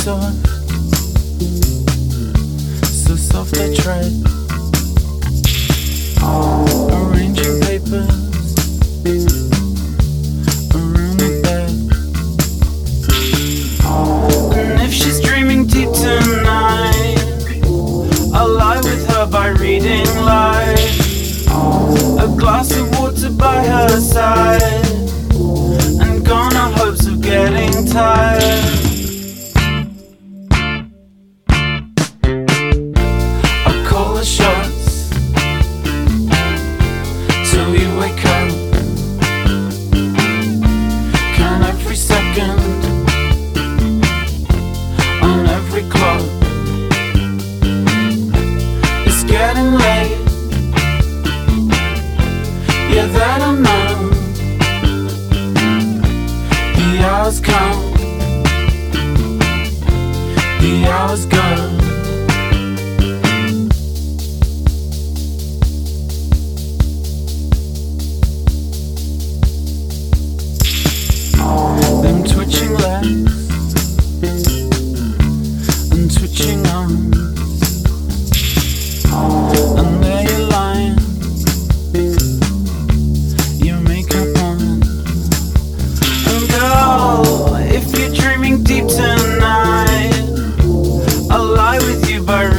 so soft. Arranging papers around the bed. And if she's dreaming deep tonight, I'll lie with her by reading light. Hours come, the hours go. Them twitching legs and twitching arms,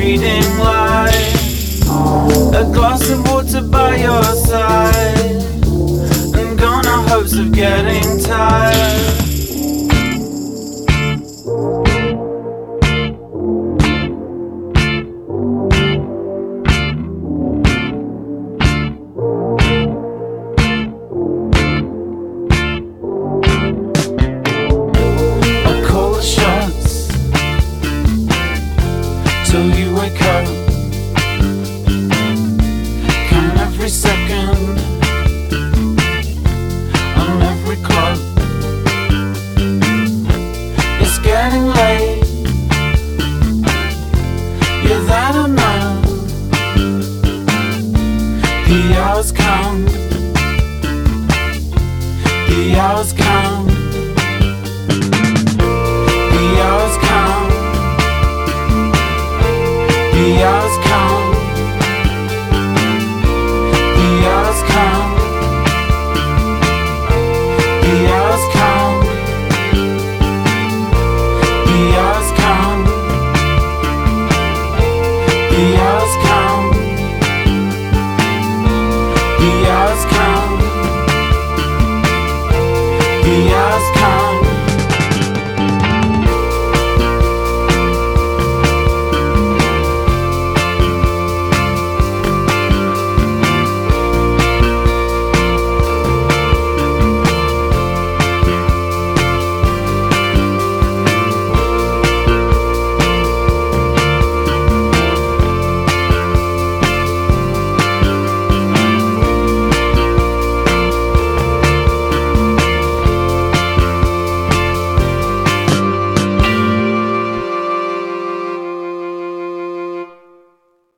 reading light. A glass of water by your side, and gone are hopes of getting till you wake up. Count every second on every clock. It's getting late. Yeah, that know. The hours come. The hours come. just come.